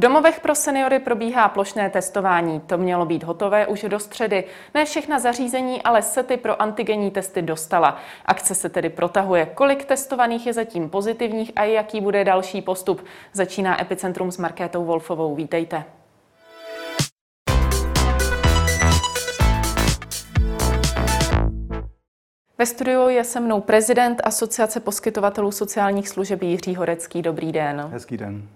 domovech pro seniory probíhá plošné testování. To mělo být hotové už do středy. Ne všechna zařízení, ale sety pro antigenní testy dostala. Akce se tedy protahuje. Kolik testovaných je zatím pozitivních a jaký bude další postup? Začíná Epicentrum s Markétou Wolfovou. Vítejte. Ve studiu je se mnou prezident Asociace poskytovatelů sociálních služeb Jiří Horecký. Dobrý den. Hezký den.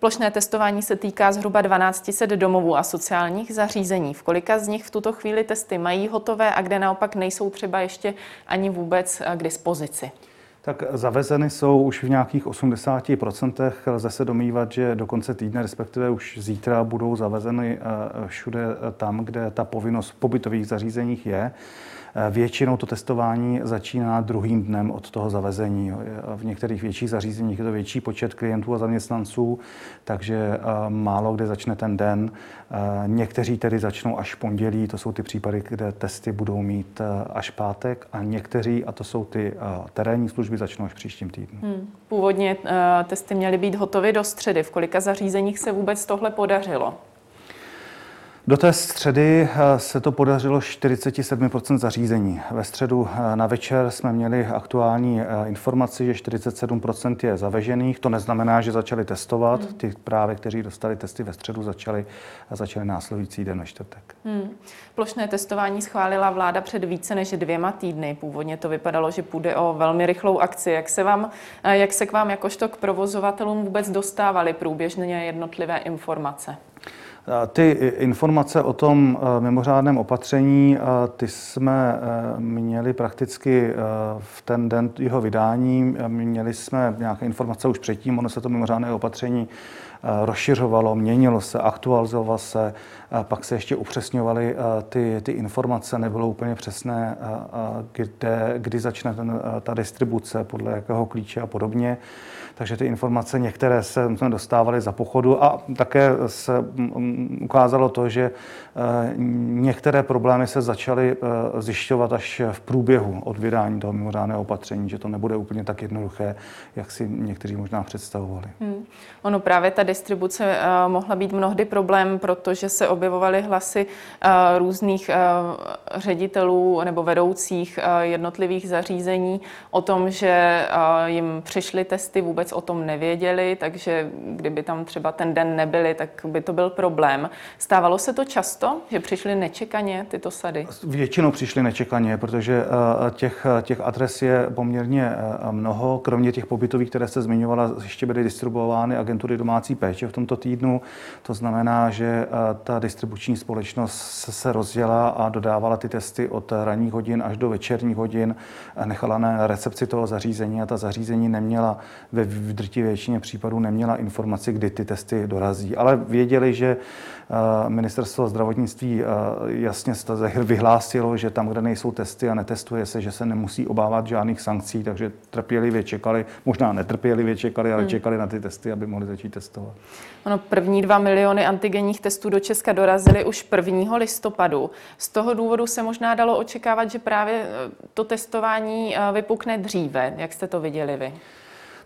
Plošné testování se týká zhruba 1200 domovů a sociálních zařízení. V kolika z nich v tuto chvíli testy mají hotové a kde naopak nejsou třeba ještě ani vůbec k dispozici? Tak zavezeny jsou už v nějakých 80%. Lze se domývat, že do konce týdne, respektive už zítra, budou zavezeny eh, všude tam, kde ta povinnost v pobytových zařízeních je. Většinou to testování začíná druhým dnem od toho zavezení. V některých větších zařízeních je to větší počet klientů a zaměstnanců, takže eh, málo kde začne ten den. Eh, někteří tedy začnou až v pondělí, to jsou ty případy, kde testy budou mít eh, až pátek a někteří, a to jsou ty terénní služby, začnou až příštím týdnu. Hmm. Původně testy měly být hotovy do středy. V kolika zařízeních se vůbec tohle podařilo? Do té středy eh, se to podařilo 47% zařízení. Ve středu eh, na večer jsme měli aktuální eh, informaci, že 47% je zavežených. To neznamená, že začali testovat. Hmm. Ty právě, kteří dostali testy ve středu, začali, začali následující den ve čtvrtek. Hmm. Plošné testování schválila vláda před více než dvěma týdny. Původně to vypadalo, že půjde o velmi rychlou akci. Jak se, vám, jak se k vám jakožto k provozovatelům vůbec dostávaly průběžně jednotlivé informace? Ty informace o tom eh, mimořádném opatření, eh, ty jsme eh, měli prakticky v ten den jeho vydání. Měli jsme nějaké informace už předtím, ono se to mimořádné opatření rozšiřovalo, měnilo se, aktualizovalo se, pak se ještě upřesňovaly ty, ty informace, nebylo úplně přesné, kde, kdy začne ten, ta distribuce, podle jakého klíče a podobně takže ty informace některé se jsme dostávali za pochodu a také se ukázalo to, že eh, některé problémy se začaly eh, zjišťovat až v průběhu od vydání toho mimořádného opatření, že to nebude úplně tak jednoduché, jak si někteří možná představovali. Hmm. Ono právě ta distribuce mohla být mnohdy problém, protože se objevovaly hlasy uh, různých uh, ředitelů nebo vedoucích jednotlivých zařízení o tom, že jim přišly testy vůbec o tom nevěděli, takže kdyby tam třeba ten den nebyli, tak by to byl problém. Stávalo se to často, že přišly nečekaně tyto sady? Většinou přišly nečekaně, protože eh, těch, těch adres je poměrně eh, mnoho. Kromě těch pobytových, které se zmiňovala, ještě byly distribuovány agentury domácí péče v tomto týdnu. To znamená, že eh, ta distribuční společnost se rozjela a dodávala ty testy od ranních hodin až do večerních hodin. Nechala na recepci toho zařízení a ta zařízení neměla ve v drtivé většině případů neměla informaci, kdy ty testy dorazí. Ale věděli, že eh, ministerstvo zdravotnictví eh, jasně vyhlásilo, že tam, kde nejsou testy a netestuje se, že se nemusí obávat žádných sankcí, takže trpělivě čekali, možná netrpělivě čekali, ale hmm. čekali na ty testy, aby mohli začít testovat. Ano, první dva miliony antigenních testů do Česka dorazily už 1. listopadu. Z toho důvodu se možná dalo očekávat, že právě eh, to testování vypukne dříve. Jak jste to viděli vy?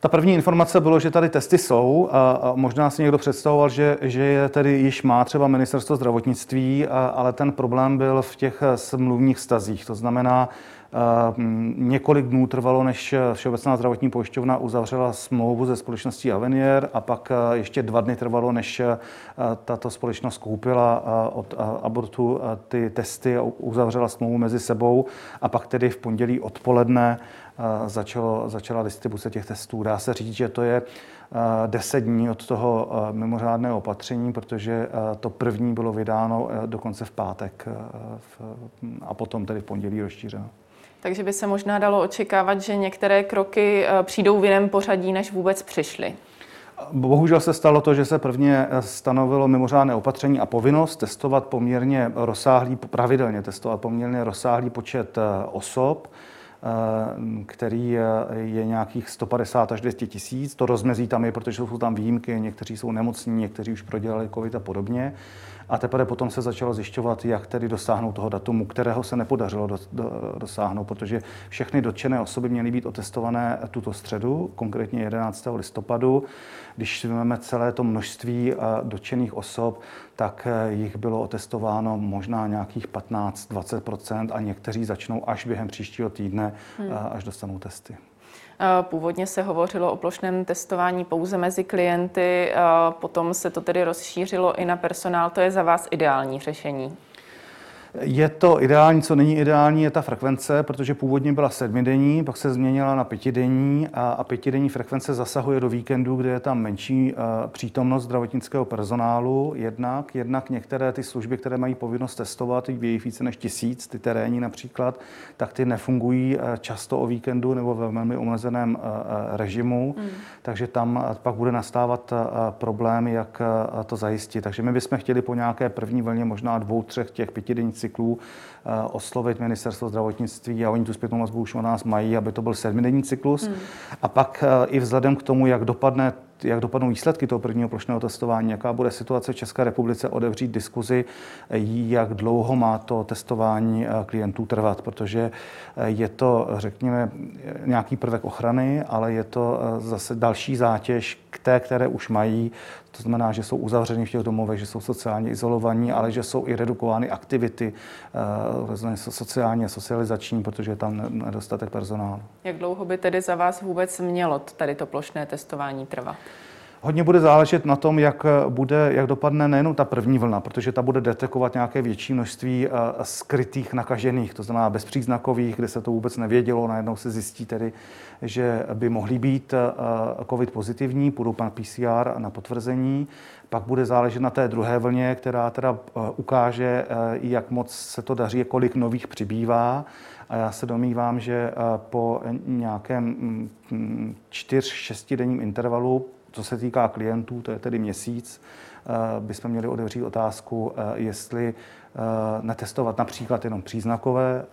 Ta první informace bylo, že tady testy jsou a, možná si někdo představoval, že, že je tady již má třeba ministerstvo zdravotnictví, ale ten problém byl v těch smluvních stazích. To znamená, Několik dnů trvalo, než Všeobecná zdravotní pojišťovna uzavřela smlouvu ze společností Avenier a pak ještě dva dny trvalo, než tato společnost koupila od abortu ty testy a uzavřela smlouvu mezi sebou a pak tedy v pondělí odpoledne začalo, začala distribuce těch testů. Dá se říct, že to je 10 dní od toho mimořádného opatření, protože to první bylo vydáno dokonce v pátek a potom tedy v pondělí rozšířeno. Takže by se možná dalo očekávat, že některé kroky přijdou v jiném pořadí, než vůbec přišly. Bohužel se stalo to, že se prvně stanovilo mimořádné opatření a povinnost testovat poměrně rozsáhlý, pravidelně testovat poměrně rozsáhlý počet osob. Eh, který je nějakých 150 až 200 tisíc. To rozmezí tam je, protože jsou tam výjimky, někteří jsou nemocní, někteří už prodělali covid a podobně. A teprve potom se začalo zjišťovat, jak tedy dosáhnout toho datumu, kterého se nepodařilo do, do, dosáhnout, protože všechny dotčené osoby měly být otestované tuto středu, konkrétně 11. listopadu. Když vezmeme celé to množství dotčených osob, tak eh, jich bylo otestováno možná nějakých 15-20% a někteří začnou až během příštího týdne, hmm. až dostanou testy. Původně se hovořilo o plošném testování pouze mezi klienty, potom se to tedy rozšířilo i na personál. To je za vás ideální řešení? Je to ideální, co není ideální, je ta frekvence, protože původně byla sedmidenní, pak se změnila na pětidenní a, a pětidenní frekvence zasahuje do víkendu, kde je tam menší uh, přítomnost zdravotnického personálu jednak, jednak některé ty služby, které mají povinnost testovat, je více než tisíc, ty terénní například, tak ty nefungují uh, často o víkendu nebo ve velmi omezeném uh, režimu, mm. takže tam pak bude nastávat problém, jak to zajistit. Takže my bychom chtěli po nějaké první vlně možná dvou, třech těch pětidenních cyklů eh, oslovit ministerstvo zdravotnictví a oni tu zpětnou vazbu už o nás mají, aby to byl sedmidenní cyklus. Hmm. A pak eh, i vzhledem k tomu, jak dopadne jak dopadnou výsledky toho prvního plošného testování, jaká bude situace v České republice, odevřít diskuzi, jak dlouho má to testování eh, klientů trvat, protože je to, řekněme, nějaký prvek ochrany, ale je to zase další zátěž k té, které už mají to znamená, že jsou uzavřeni v těch domovech, že jsou sociálně izolovaní, ale že jsou i redukovány aktivity uh, sociálně socializační, protože je tam nedostatek personálu. Jak dlouho by tedy za vás vůbec mělo tady to plošné testování trvat? Hodně bude záležet na tom, jak, bude, jak dopadne nejenom ta první vlna, protože ta bude detekovat nějaké větší množství uh, skrytých nakažených, to znamená bezpříznakových, kde se to vůbec nevědělo, najednou se zjistí tedy, že by mohli být uh, COVID pozitivní, půjdou pan PCR na potvrzení. Pak bude záležet na té druhé vlně, která teda ukáže, jak moc se to daří, kolik nových přibývá. A já se domývám, že po nějakém mm, mm, čtyř, šestidenním intervalu co se týká klientů, to je tedy měsíc, eh, bychom měli otevřít otázku, eh, jestli eh, netestovat například jenom příznakové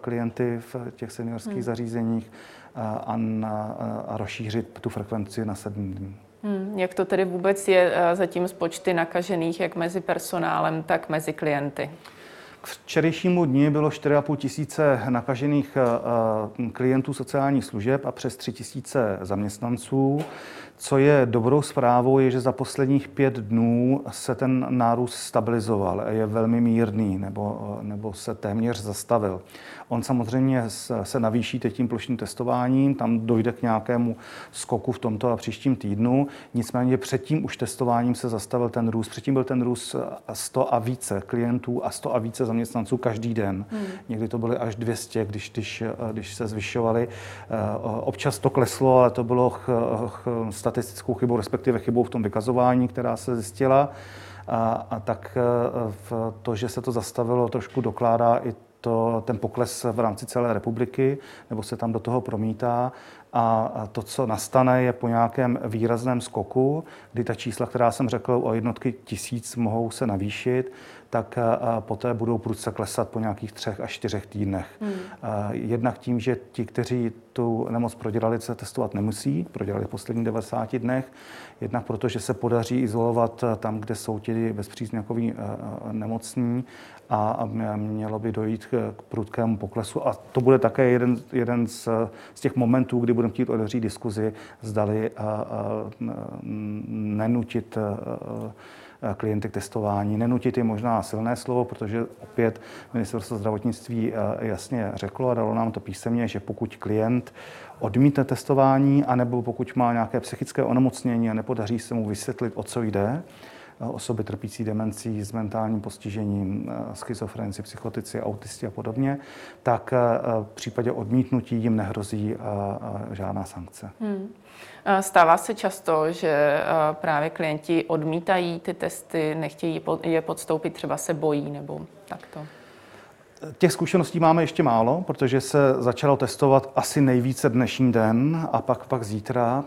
klienty v těch seniorských hmm. zařízeních a, na, a rozšířit tu frekvenci na sedm dní. Hmm, jak to tedy vůbec je zatím s počty nakažených, jak mezi personálem, tak mezi klienty? K včerejšímu dni bylo 4,5 tisíce nakažených klientů sociálních služeb a přes 3 tisíce zaměstnanců. Co je dobrou zprávou, je, že za posledních pět dnů se ten nárůst stabilizoval, je velmi mírný nebo, nebo se téměř zastavil. On samozřejmě se navýší teď tím plošným testováním, tam dojde k nějakému skoku v tomto a příštím týdnu. Nicméně předtím už testováním se zastavil ten růst. Předtím byl ten růst 100 a více klientů a 100 a více zaměstnanců každý den. Hmm. Někdy to byly až 200, když, když, když se zvyšovaly. Občas to kleslo, ale to bylo ch, ch, statistickou chybou, respektive chybou v tom vykazování, která se zjistila. A, a tak v to, že se to zastavilo, trošku dokládá i to, ten pokles v rámci celé republiky, nebo se tam do toho promítá. A to, co nastane, je po nějakém výrazném skoku, kdy ta čísla, která jsem řekl, o jednotky tisíc mohou se navýšit, tak poté budou prudce klesat po nějakých třech až čtyřech týdnech. Hmm. Jednak tím, že ti, kteří tu nemoc prodělali, se testovat nemusí, prodělali v posledních 90 dnech, jednak proto, že se podaří izolovat tam, kde jsou ti bezpříznakoví nemocní a mělo by dojít k prudkému poklesu. A to bude také jeden, jeden z, z těch momentů, kdy budeme chtít otevřít diskuzi, zdali a, a, nenutit a, klienty k testování. Nenutit je možná silné slovo, protože opět ministerstvo zdravotnictví jasně řeklo a dalo nám to písemně, že pokud klient odmítne testování, anebo pokud má nějaké psychické onemocnění a nepodaří se mu vysvětlit, o co jde, osoby trpící demencí s mentálním postižením, eh, schizofrenci, psychotici, autisti a podobně, tak eh, v případě odmítnutí jim nehrozí eh, žádná sankce. Hmm. Stává se často, že právě klienti odmítají ty testy, nechtějí je podstoupit, třeba se bojí nebo takto? Těch zkušeností máme ještě málo, protože se začalo testovat asi nejvíce dnešní den a pak, pak zítra.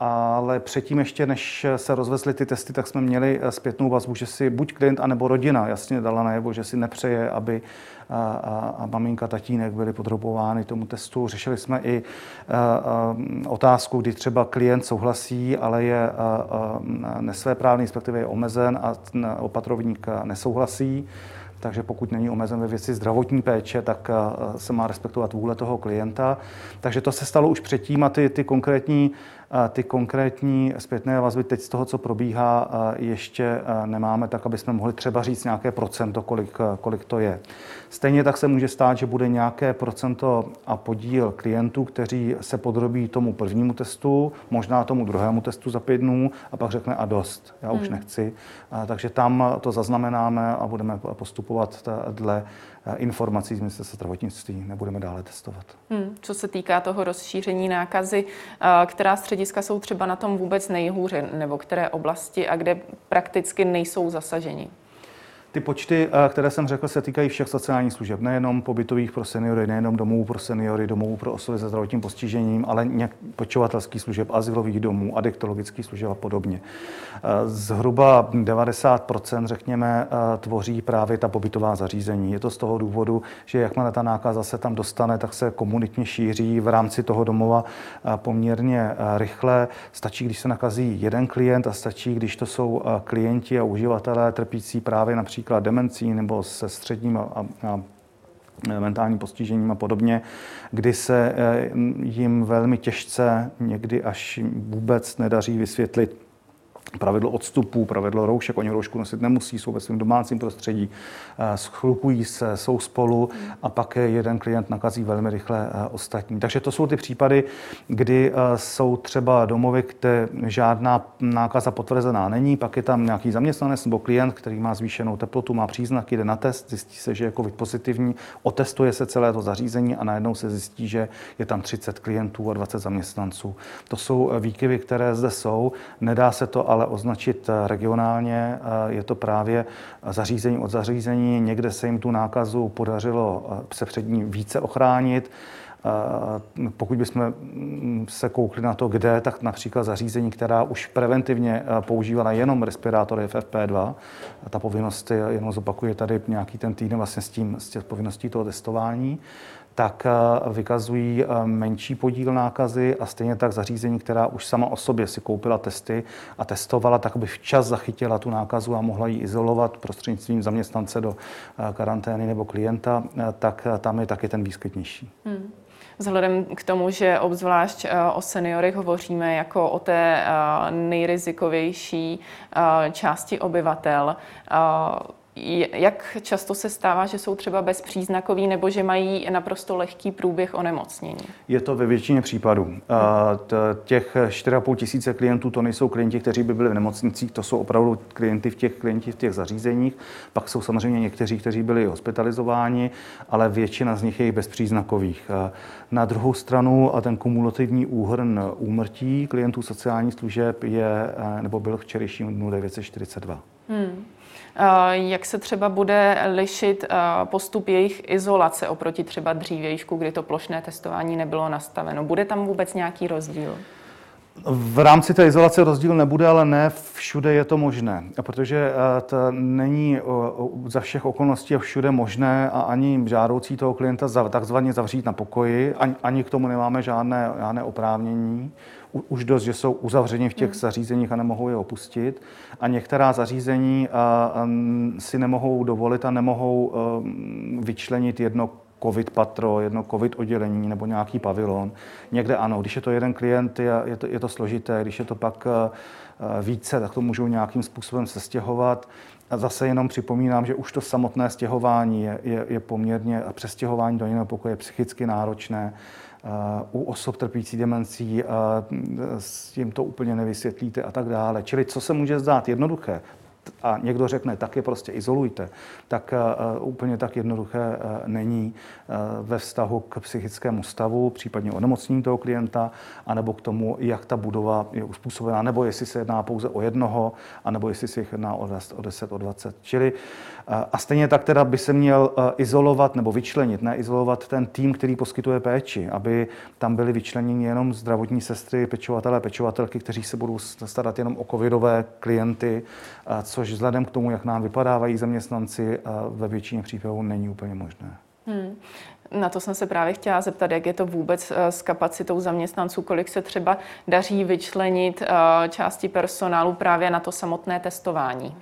Ale předtím ještě, než se rozvezly ty testy, tak jsme měli zpětnou vazbu, že si buď klient, anebo rodina jasně dala najevo, že si nepřeje, aby a, a, a maminka, tatínek byli podrobovány tomu testu. Řešili jsme i a, a, otázku, kdy třeba klient souhlasí, ale je a, a, nesvéprávný, respektive je omezen a opatrovník nesouhlasí. Takže pokud není omezen ve věci zdravotní péče, tak se má respektovat vůle toho klienta. Takže to se stalo už předtím a ty, ty konkrétní ty konkrétní zpětné vazby teď z toho, co probíhá, ještě nemáme, tak aby jsme mohli třeba říct nějaké procento, kolik, kolik to je. Stejně tak se může stát, že bude nějaké procento a podíl klientů, kteří se podrobí tomu prvnímu testu, možná tomu druhému testu za pět dnů a pak řekne a dost, já už hmm. nechci. Takže tam to zaznamenáme a budeme postupovat dle informací z ministerstva zdravotnictví nebudeme dále testovat. Hmm, co se týká toho rozšíření nákazy, která střediska jsou třeba na tom vůbec nejhůře, nebo které oblasti a kde prakticky nejsou zasaženi? Ty počty, eh, které jsem řekl, se týkají všech sociálních služeb, nejenom pobytových pro seniory, nejenom domů pro seniory, domů pro osoby se zdravotním postižením, ale nějak počovatelských služeb, azylových domů, adiktologických služeb a podobně. Eh, zhruba 90% řekněme, eh, tvoří právě ta pobytová zařízení. Je to z toho důvodu, že jakmile ta nákaza se tam dostane, tak se komunitně šíří v rámci toho domova poměrně rychle. Stačí, když se nakazí jeden klient a stačí, když to jsou klienti a uživatelé trpící právě například například demencí nebo se středním a, a mentálním postižením a podobně, kdy se eh, jim velmi těžce, někdy až vůbec nedaří vysvětlit pravidlo odstupů, pravidlo roušek, oni roušku nosit nemusí, jsou ve svém domácím prostředí, eh, schlupují se, jsou spolu a pak jeden klient nakazí velmi rychle eh, ostatní. Takže to jsou ty případy, kdy eh, jsou třeba domovy, kde žádná nákaza potvrzená není, pak je tam nějaký zaměstnanec nebo klient, který má zvýšenou teplotu, má příznaky, jde na test, zjistí se, že je COVID pozitivní, otestuje se celé to zařízení a najednou se zjistí, že je tam 30 klientů a 20 zaměstnanců. To jsou výkyvy, které zde jsou. Nedá se to ale označit eh, regionálně. Eh, je to právě zařízení od zařízení. Někde se jim tu nákazu podařilo eh, se před ní více ochránit. Pokud bychom mm, se koukli na to, kde, tak například zařízení, která už preventivně používala jenom respirátory FFP2, ta povinnost, jenom zopakuje tady nějaký ten týden vlastně s tím, s tím povinností toho testování, tak eh, vykazují eh, menší podíl nákazy a stejně tak zařízení, která už sama o sobě si koupila testy a testovala, tak by včas zachytila tu nákazu a mohla ji izolovat prostřednictvím zaměstnance do eh, karantény nebo klienta, tak tam je taky ten výskyt nižší. Hmm. Vzhledem k tomu, že obzvlášť o seniorech hovoříme jako o té nejrizikovější části obyvatel, jak často se stává, že jsou třeba bezpříznakoví nebo že mají naprosto lehký průběh onemocnění? Je to ve většině případů. Těch 4,5 tisíce klientů to nejsou klienti, kteří by byli v nemocnicích, to jsou opravdu klienty v těch, klienti v těch zařízeních. Pak jsou samozřejmě někteří, kteří byli hospitalizováni, ale většina z nich je bezpříznakových. Na druhou stranu a ten kumulativní úhrn úmrtí klientů sociálních služeb je, nebo byl včerejším dnu 942. Hmm. Eh, jak se třeba bude lišit eh, postup jejich izolace oproti třeba dřívějšku, kdy to plošné testování nebylo nastaveno? Bude tam vůbec nějaký rozdíl? V rámci té izolace rozdíl nebude, ale ne všude je to možné, protože eh, to není za všech okolností všude možné a ani žádoucí toho klienta takzvaně zavřít na pokoji, ani k tomu nemáme žádné, žádné oprávnění už dost, že jsou uzavřeni v těch hmm. zařízeních a nemohou je opustit. A některá zařízení si nemohou dovolit a nemohou vyčlenit jedno covid patro, jedno covid oddělení nebo nějaký pavilon. Někde ano, když je to jeden klient, je, je, to, je to složité, když je to pak více, tak to můžou nějakým způsobem sestěhovat. A zase jenom připomínám, že už to samotné stěhování je, je, je poměrně, a přestěhování do jiného pokoje je psychicky náročné u osob trpící demencí s tím to úplně nevysvětlíte a tak dále. Čili co se může zdát jednoduché, a někdo řekne, tak je prostě izolujte, tak uh, úplně tak jednoduché uh, není uh, ve vztahu k psychickému stavu, případně onemocnění toho klienta, anebo k tomu, jak ta budova je uspůsobená, nebo jestli se jedná pouze o jednoho, anebo jestli se jedná o 10, o 10, o 20. Čili uh, a stejně tak teda by se měl uh, izolovat nebo vyčlenit, ne izolovat ten tým, který poskytuje péči, aby tam byli vyčleněni jenom zdravotní sestry, pečovatelé, pečovatelky, kteří se budou starat jenom o covidové klienty, což vzhledem k tomu, jak nám vypadávají zaměstnanci, ve většině případů není úplně možné. Hmm. Na to jsem se právě chtěla zeptat, jak je to vůbec s kapacitou zaměstnanců, kolik se třeba daří vyčlenit části personálu právě na to samotné testování.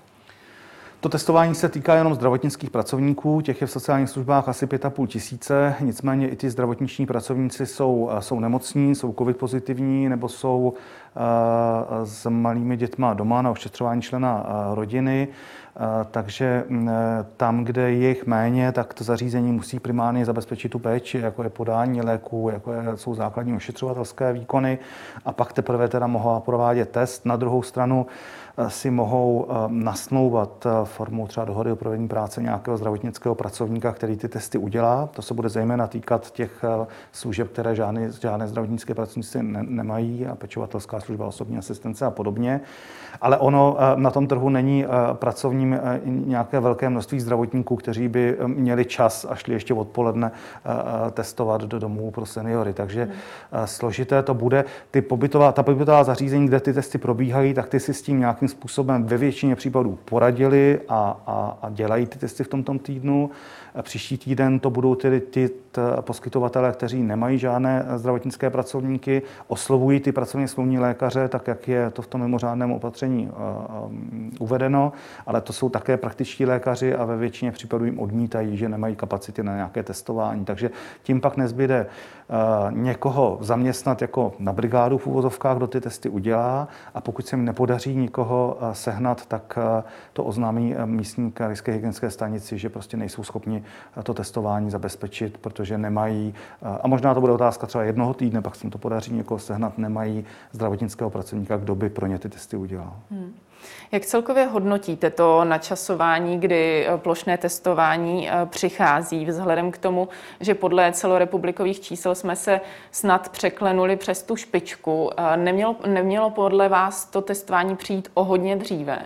To testování se týká jenom zdravotnických pracovníků, těch je v sociálních službách asi 5,5 tisíce, nicméně i ty zdravotniční pracovníci jsou, eh, jsou nemocní, jsou covid pozitivní nebo jsou uh, s malými dětma doma na ošetřování člena uh, rodiny. Takže mm, tam, kde je jich méně, tak to zařízení musí primárně zabezpečit tu péči, jako je podání léku, jako je, jsou základní ošetřovatelské výkony a pak teprve teda mohla provádět test. Na druhou stranu si mohou eh, nasnouvat eh, formou třeba dohody o provedení práce nějakého zdravotnického pracovníka, který ty testy udělá. To se bude zejména týkat těch služeb, které žádné, žádné zdravotnické pracovníci ne, nemají, a pečovatelská služba, osobní asistence a podobně. Ale ono na tom trhu není pracovním nějaké velké množství zdravotníků, kteří by měli čas a šli ještě odpoledne testovat do domů pro seniory. Takže složité to bude. Ty pobytová, ta pobytová zařízení, kde ty testy probíhají, tak ty si s tím nějakým způsobem ve většině případů poradili a, a, a dělají ty testy v tomto týdnu. Příští týden to budou tedy ty poskytovatelé, kteří nemají žádné zdravotnické pracovníky, oslovují ty pracovně smluvní lékaře, tak jak je to v tom mimořádném opatření uvedeno, ale to jsou také praktičtí lékaři a ve většině případů jim odmítají, že nemají kapacity na nějaké testování. Takže tím pak nezbyde někoho zaměstnat jako na brigádu v úvozovkách, kdo ty testy udělá a pokud se jim nepodaří nikoho sehnat, tak to oznámí místní krajské hygienické stanici, že prostě nejsou schopni to testování zabezpečit, protože nemají, a možná to bude otázka třeba jednoho týdne, pak se jim to podaří někoho sehnat, nemají zdravotnického pracovníka, kdo by pro ně ty testy udělal. Hmm. Jak celkově hodnotíte to načasování, kdy eh, plošné testování eh, přichází, vzhledem k tomu, že podle celorepublikových čísel jsme se snad překlenuli přes tu špičku. Eh, nemělo, nemělo podle vás to testování přijít o hodně dříve?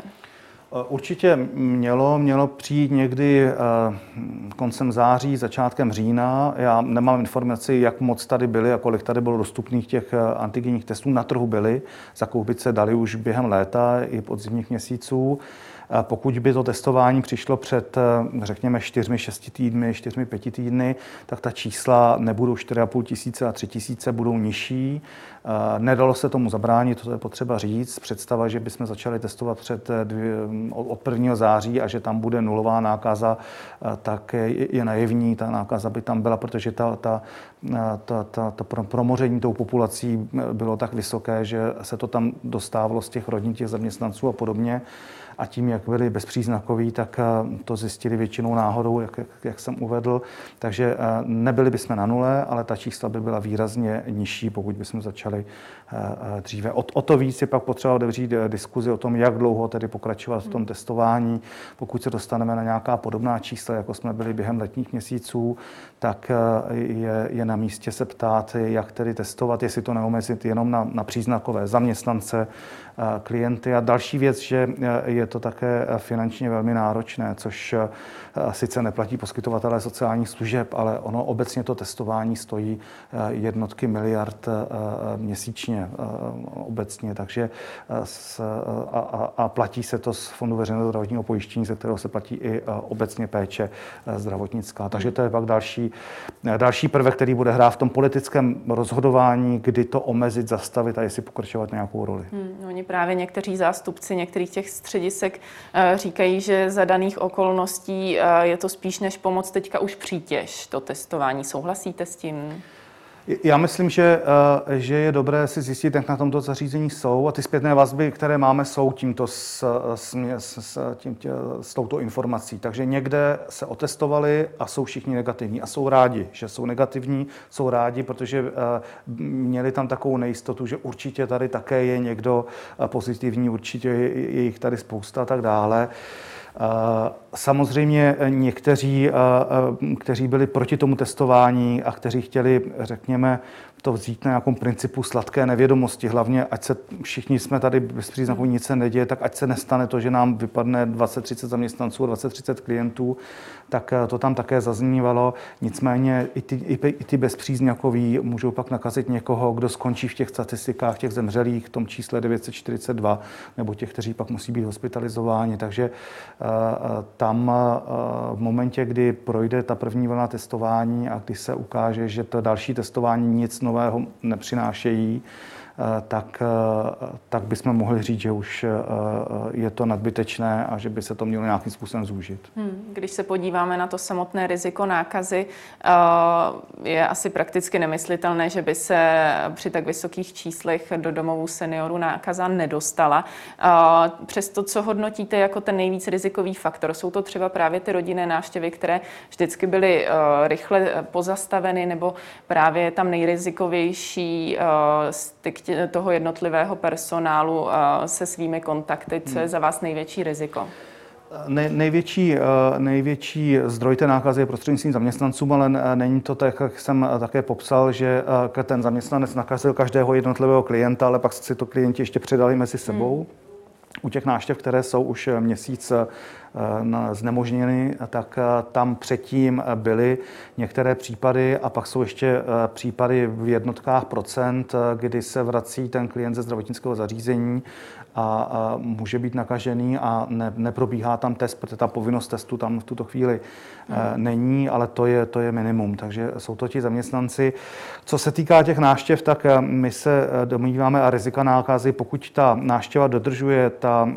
Určitě mělo, mělo přijít někdy koncem září, začátkem října. Já nemám informaci, jak moc tady byly a kolik tady bylo dostupných těch antigenních testů. Na trhu byly, zakoupit se dali už během léta i podzimních měsíců. Pokud by to testování přišlo před, řekněme, 4-6 týdny, 4-5 týdny, tak ta čísla nebudou 4,5 tisíce a 3 tisíce, budou nižší. Nedalo se tomu zabránit, to je potřeba říct. Představa, že bychom začali testovat před dvě, od 1. září a že tam bude nulová nákaza, tak je, je naivní. Ta nákaza by tam byla, protože ta, ta, ta, ta, ta promoření tou populací bylo tak vysoké, že se to tam dostávalo z těch rodin, těch zaměstnanců a podobně a tím, jak byli bezpříznakoví, tak eh, to zjistili většinou náhodou, jak, jak jsem uvedl. Takže eh, nebyli bychom na nule, ale ta čísla by byla výrazně nižší, pokud bychom začali eh, dříve. O, o to víc je pak potřeba otevřít diskuzi o tom, jak dlouho tedy pokračovat v tom hmm. testování. Pokud se dostaneme na nějaká podobná čísla, jako jsme byli během letních měsíců, tak je, je na místě se ptát, jak tedy testovat, jestli to neomezit jenom na, na příznakové zaměstnance, klienty. A další věc, že je to také finančně velmi náročné, což sice neplatí poskytovatelé sociálních služeb, ale ono obecně to testování stojí jednotky miliard měsíčně obecně, takže s, a, a, a platí se to z Fondu veřejného zdravotního pojištění, ze kterého se platí i obecně péče zdravotnická. Takže to je pak další, další prvek, který bude hrát v tom politickém rozhodování, kdy to omezit, zastavit a jestli pokračovat nějakou roli. Hmm, oni právě někteří zástupci některých těch středisek eh, říkají, že za daných okolností eh, je to spíš než pomoc teďka už přítěž, to testování. Souhlasíte s tím? Já myslím, že, eh, že je dobré si zjistit, jak na tomto zařízení jsou a ty zpětné vazby, které máme, jsou tímto s, s, s, tím, tě, s touto informací. Takže někde se otestovali a jsou všichni negativní a jsou rádi, že jsou negativní, jsou rádi, protože eh, měli tam takovou nejistotu, že určitě tady také je někdo eh, pozitivní, určitě je jich tady spousta a tak dále. Samozřejmě někteří, kteří byli proti tomu testování a kteří chtěli, řekněme, to vzít na nějakém principu sladké nevědomosti. Hlavně, ať se všichni jsme tady bez příznaků, nic se neděje, tak ať se nestane to, že nám vypadne 20-30 zaměstnanců, 20-30 klientů, tak eh, to tam také zaznívalo. Nicméně i ty, i, i ty bezpříznakoví můžou pak nakazit někoho, kdo skončí v těch statistikách těch zemřelých, v tom čísle 942, nebo těch, kteří pak musí být hospitalizováni. Takže uh, tam uh, v momentě, kdy projde ta první vlna testování a kdy se ukáže, že to další testování nic nového nového nepřinášejí, Eh, tak, eh, tak bychom mohli říct, že už eh, je to nadbytečné a že by se to mělo nějakým způsobem zúžit. Hmm, když se podíváme na to samotné riziko nákazy, je asi prakticky nemyslitelné, že by se při tak vysokých číslech do domovů seniorů nákaza nedostala. Přesto, co hodnotíte jako ten nejvíc rizikový faktor, jsou to třeba právě ty rodinné návštěvy, které vždycky byly rychle pozastaveny, nebo právě tam nejrizikovější styk toho jednotlivého personálu se svými kontakty? Co je hmm. za vás největší riziko? Nej, největší, eh, největší zdroj té nákazy je prostřednictvím zaměstnanců, ale není to tak, jak jsem také popsal, že eh, ten zaměstnanec nakazil každého jednotlivého klienta, ale pak si to klienti ještě předali mezi sebou. Hmm. U těch náštěv, které jsou už měsíc eh, znemožněny, tak tam předtím byly některé případy a pak jsou ještě případy v jednotkách procent, kdy se vrací ten klient ze zdravotnického zařízení a, může být nakažený a ne, neprobíhá tam test, protože ta povinnost testu tam v tuto chvíli mm. není, ale to je, to je minimum. Takže jsou to ti zaměstnanci. Co se týká těch náštěv, tak eh, my se eh, domníváme a rizika nákazy, pokud ta náštěva dodržuje ta,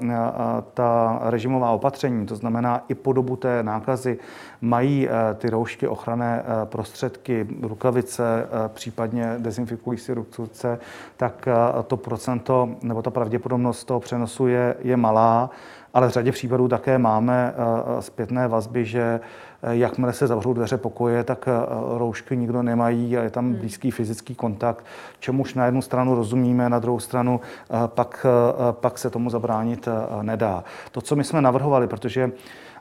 ta režimová opatření, to znamená i po dobu té nákazy mají ty roušky, ochranné prostředky, rukavice, případně dezinfikující ruce, tak to procento nebo ta pravděpodobnost toho přenosu je, je malá, ale v řadě případů také máme eh, zpětné vazby, že eh, jakmile se zavřou dveře pokoje, tak eh, roušky nikdo nemají a je tam hmm. blízký fyzický kontakt, čemuž na jednu stranu rozumíme, na druhou stranu pak, pak se tomu zabránit nedá. To, co my jsme navrhovali, protože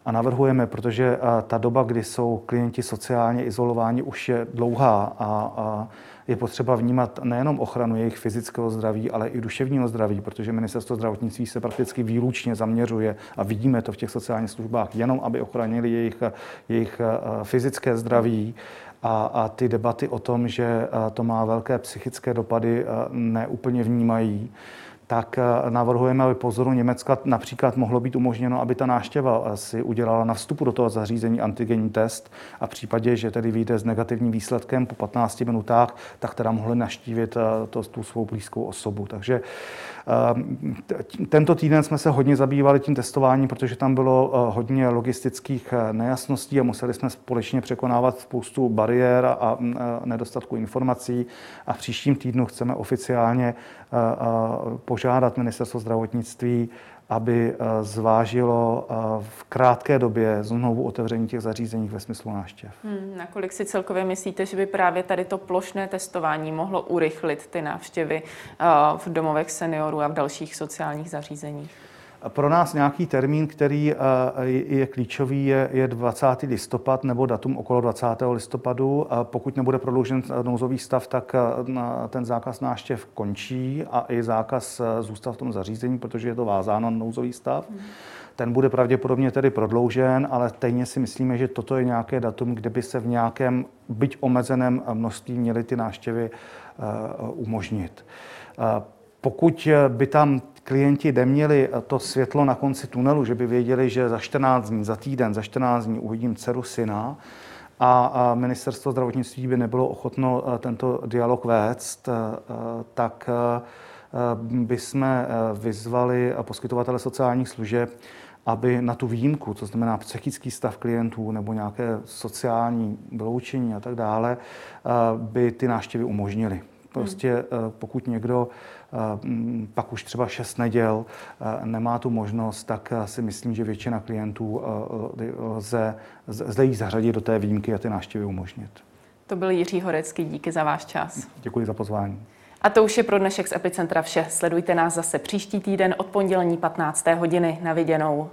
a navrhujeme, protože ta doba, kdy jsou klienti sociálně izolováni, už je dlouhá a, a je potřeba vnímat nejenom ochranu jejich fyzického zdraví, ale i duševního zdraví, protože ministerstvo zdravotnictví se prakticky výlučně zaměřuje a vidíme to v těch sociálních službách, jenom aby ochránili jejich, jejich eh, fyzické zdraví. A, a ty debaty o tom, že eh, to má velké psychické dopady, eh, neúplně vnímají tak eh, navrhujeme, aby po vzoru Německa například mohlo být umožněno, aby ta náštěva eh, si udělala na vstupu do toho zařízení antigenní test a v případě, že tedy vyjde s negativním výsledkem po 15 minutách, tak teda mohli naštívit eh, to, tu svou blízkou osobu. Takže tento týden jsme se hodně zabývali tím testováním, protože tam bylo hodně logistických nejasností a museli jsme společně překonávat spoustu bariér a nedostatku informací. A v příštím týdnu chceme oficiálně požádat ministerstvo zdravotnictví, aby eh, zvážilo eh, v krátké době znovu otevření těch zařízení ve smyslu náštěv. Hmm, nakolik si celkově myslíte, že by právě tady to plošné testování mohlo urychlit ty návštěvy eh, v domovech seniorů a v dalších sociálních zařízeních? Pro nás nějaký termín, který eh, je klíčový, je, je 20. listopad nebo datum okolo 20. listopadu. Pokud nebude prodloužen nouzový stav, tak eh, ten zákaz náštěv končí a i zákaz eh, zůstal v tom zařízení, protože je to vázáno na nouzový stav. Hmm. Ten bude pravděpodobně tedy prodloužen, ale stejně si myslíme, že toto je nějaké datum, kde by se v nějakém, byť omezeném množství měly ty náštěvy umožnit. Pokud by tam klienti neměli to světlo na konci tunelu, že by věděli, že za 14 dní, za týden, za 14 dní uvidím dceru syna, a ministerstvo zdravotnictví by nebylo ochotno eh, tento dialog vést, eh, tak eh, by jsme vyzvali poskytovatele sociálních služeb, aby na tu výjimku, to znamená psychický stav klientů nebo nějaké sociální vyloučení a tak dále, by ty návštěvy umožnily. Prostě hmm. pokud někdo pak už třeba šest neděl nemá tu možnost, tak si myslím, že většina klientů lze, lze jí zařadit do té výjimky a ty návštěvy umožnit. To byl Jiří Horecký, díky za váš čas. Děkuji za pozvání. A to už je pro dnešek z Epicentra vše. Sledujte nás zase příští týden od pondělní 15. hodiny. Na viděnou.